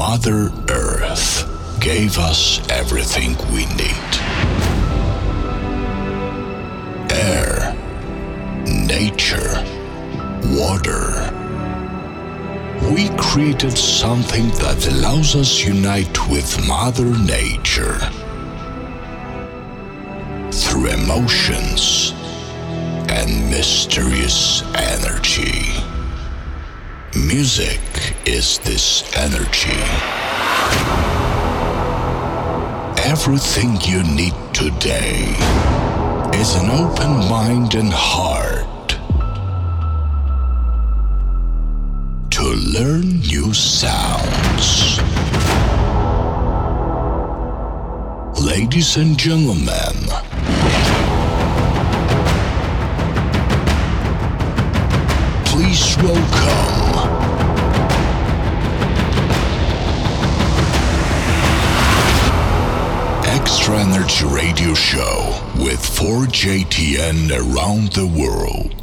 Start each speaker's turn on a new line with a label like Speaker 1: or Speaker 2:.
Speaker 1: Mother Earth gave us everything we need air, nature, water. We created something that allows us unite with Mother Nature through emotions and mysterious energy. Music is this energy. Everything you need today is an open mind and heart to learn new sounds. Ladies and gentlemen, please welcome. Extra Energy Radio Show with 4JTN around the world.